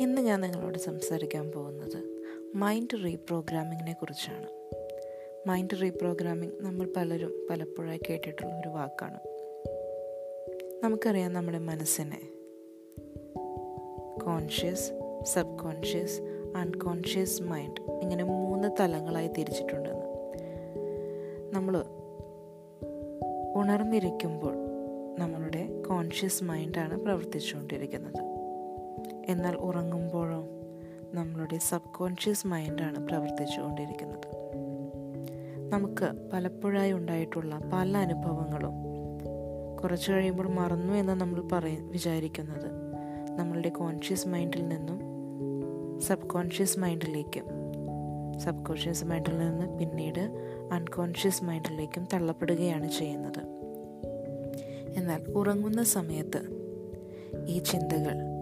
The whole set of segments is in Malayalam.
ഇന്ന് ഞാൻ നിങ്ങളോട് സംസാരിക്കാൻ പോകുന്നത് മൈൻഡ് റീപ്രോഗ്രാമിങ്ങിനെ കുറിച്ചാണ്. മൈൻഡ് റീപ്രോഗ്രാമിംഗ് നമ്മൾ പലരും പലപ്പോഴായി കേട്ടിട്ടുള്ള ഒരു വാക്കാണ്. നമുക്കറിയാം നമ്മുടെ മനസ്സിനെ conscious subconscious unconscious mind ഇങ്ങനെ മൂന്ന് തലങ്ങളായി തിരിച്ചിട്ടുണ്ടെന്ന്. നമ്മൾ ഉണർന്നിരിക്കുമ്പോൾ നമ്മളുടെ കോൺഷ്യസ് മൈൻഡാണ് പ്രവർത്തിച്ചുകൊണ്ടിരിക്കുന്നത്. എന്നാൽ ഉറങ്ങുമ്പോഴോ നമ്മളുടെ സബ് കോൺഷ്യസ് മൈൻഡാണ് പ്രവർത്തിച്ചു കൊണ്ടിരിക്കുന്നത് നമുക്ക് പലപ്പോഴായി ഉണ്ടായിട്ടുള്ള പല അനുഭവങ്ങളും കുറച്ച് കഴിയുമ്പോൾ മറന്നു എന്ന് നമ്മൾ പറയും വിചാരിക്കുന്നത് നമ്മളുടെ കോൺഷ്യസ് മൈൻഡിൽ നിന്നും സബ് കോൺഷ്യസ് മൈൻഡിലേക്കും സബ് കോൺഷ്യസ് മൈൻഡിൽ നിന്ന് പിന്നീട് അൺകോൺഷ്യസ് മൈൻഡിലേക്കും തള്ളപ്പെടുകയാണ് ചെയ്യുന്നത്. എന്നാൽ ഉറങ്ങുന്ന സമയത്ത് ഈ ചിന്തകൾ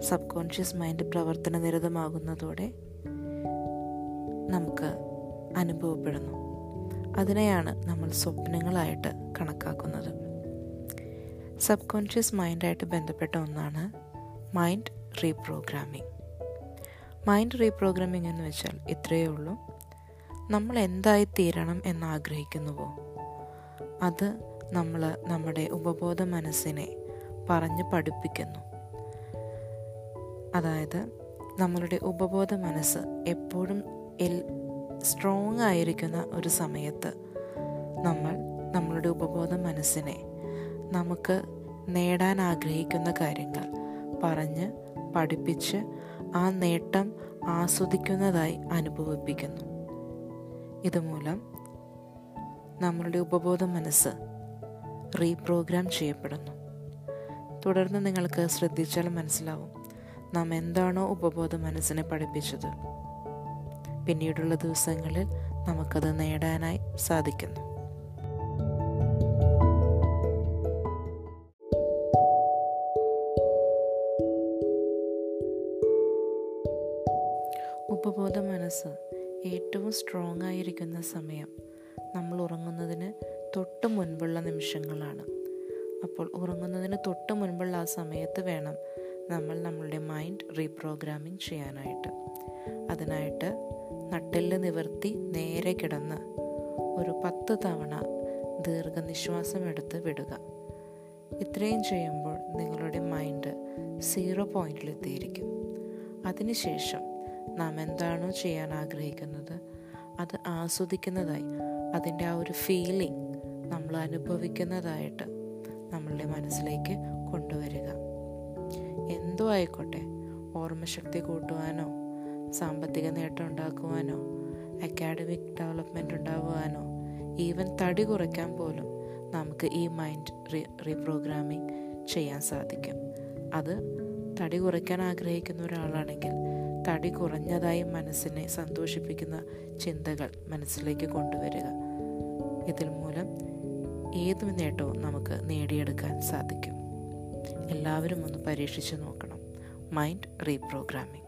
സബ് കോൺഷ്യസ് മൈൻഡ് പ്രവർത്തന നിരതമാകുന്നതോടെ നമുക്ക് അനുഭവപ്പെടുന്നു. അതിനെയാണ് നമ്മൾ സ്വപ്നങ്ങളായിട്ട് കണക്കാക്കുന്നത്. സബ് കോൺഷ്യസ് മൈൻഡായിട്ട് ബന്ധപ്പെട്ട ഒന്നാണ് മൈൻഡ് റീപ്രോഗ്രാമിംഗ്. മൈൻഡ് റീപ്രോഗ്രാമിംഗ് എന്ന് വെച്ചാൽ ഇത്രയേ ഉള്ളൂ. നമ്മൾ എന്തായി തീരണം എന്ന് ആഗ്രഹിക്കുന്നുവോ അത് നമ്മൾ നമ്മുടെ ഉപബോധ മനസ്സിനെ പറഞ്ഞ് പഠിപ്പിക്കുന്നു. അതായത് നമ്മളുടെ ഉപബോധ മനസ്സ് എപ്പോഴും എൽ സ്ട്രോങ് ആയിരിക്കുന്ന ഒരു സമയത്ത് നമ്മൾ നമ്മളുടെ ഉപബോധ മനസ്സിനെ നമുക്ക് നേടാൻ ആഗ്രഹിക്കുന്ന കാര്യങ്ങൾ പറഞ്ഞ് പഠിപ്പിച്ച് ആ നേട്ടം ആസ്വദിക്കുന്നതായി അനുഭവിപ്പിക്കുന്നു. ഇതുമൂലം നമ്മളുടെ ഉപബോധ മനസ്സ് റീപ്രോഗ്രാം ചെയ്യപ്പെടുന്നു. തുടർന്ന് നിങ്ങൾക്ക് ശ്രദ്ധിച്ചാൽ മനസ്സിലാവും. നാം എന്താണോ ഉപബോധ മനസ്സിനെ പഠിപ്പിച്ചത്. പിന്നീടുള്ള ദിവസങ്ങളിൽ നമുക്കത് നേടാനായി സാധിക്കുന്നു. ഉപബോധ മനസ്സ് ഏറ്റവും സ്ട്രോങ് ആയിരിക്കുന്ന സമയം നമ്മൾ ഉറങ്ങുന്നതിന് തൊട്ട് മുൻപുള്ള നിമിഷങ്ങളാണ്. അപ്പോൾ ഉറങ്ങുന്നതിന് തൊട്ട് മുൻപുള്ള ആ സമയത്ത് വേണം നമ്മൾ നമ്മളുടെ മൈൻഡ് റീപ്രോഗ്രാമിംഗ് ചെയ്യാനായിട്ട്. അതിനായിട്ട് നട്ടെല്ല് നിവർത്തി നേരെ കിടന്ന് ഒരു പത്ത് തവണ ദീർഘനിശ്വാസം എടുത്ത് വിടുക. ഇത്രയും ചെയ്യുമ്പോൾ നിങ്ങളുടെ മൈൻഡ് സീറോ പോയിന്റിലെത്തിയിരിക്കും അതിനുശേഷം നാം എന്താണോ ചെയ്യാൻ ആഗ്രഹിക്കുന്നത് അത് ആസ്വദിക്കുന്നതായി അതിന്റെ ആ ഒരു ഫീലിംഗ് നമ്മൾ അനുഭവിക്കുന്നതായിട്ട് നമ്മളുടെ മനസ്സിലേക്ക് കൊണ്ടുവരിക. എന്തോ ആയിക്കോട്ടെ. ഓർമ്മശക്തി കൂട്ടുവാനോ സാമ്പത്തിക നേട്ടം ഉണ്ടാക്കുവാനോ അക്കാഡമിക് ഡെവലപ്മെന്റ് ഉണ്ടാകുവാനോ ഈവൻ തടി കുറയ്ക്കാൻ പോലും നമുക്ക് ഈ മൈൻഡ് റീ റീപ്രോഗ്രാമിംഗ് ചെയ്യാൻ സാധിക്കും. അത് തടി കുറയ്ക്കാൻ ആഗ്രഹിക്കുന്ന ഒരാളാണെങ്കിൽ തടി കുറഞ്ഞതായി മനസ്സിനെ സന്തോഷിപ്പിക്കുന്ന ചിന്തകൾ മനസ്സിലേക്ക് കൊണ്ടുവരിക. ഇതിൽ മൂലം ഏത് നേട്ടവും നമുക്ക് നേടിയെടുക്കാൻ സാധിക്കും. എല്ലാവരും ഒന്ന് പരീക്ഷിച്ച് നോക്കണം. Mind reprogramming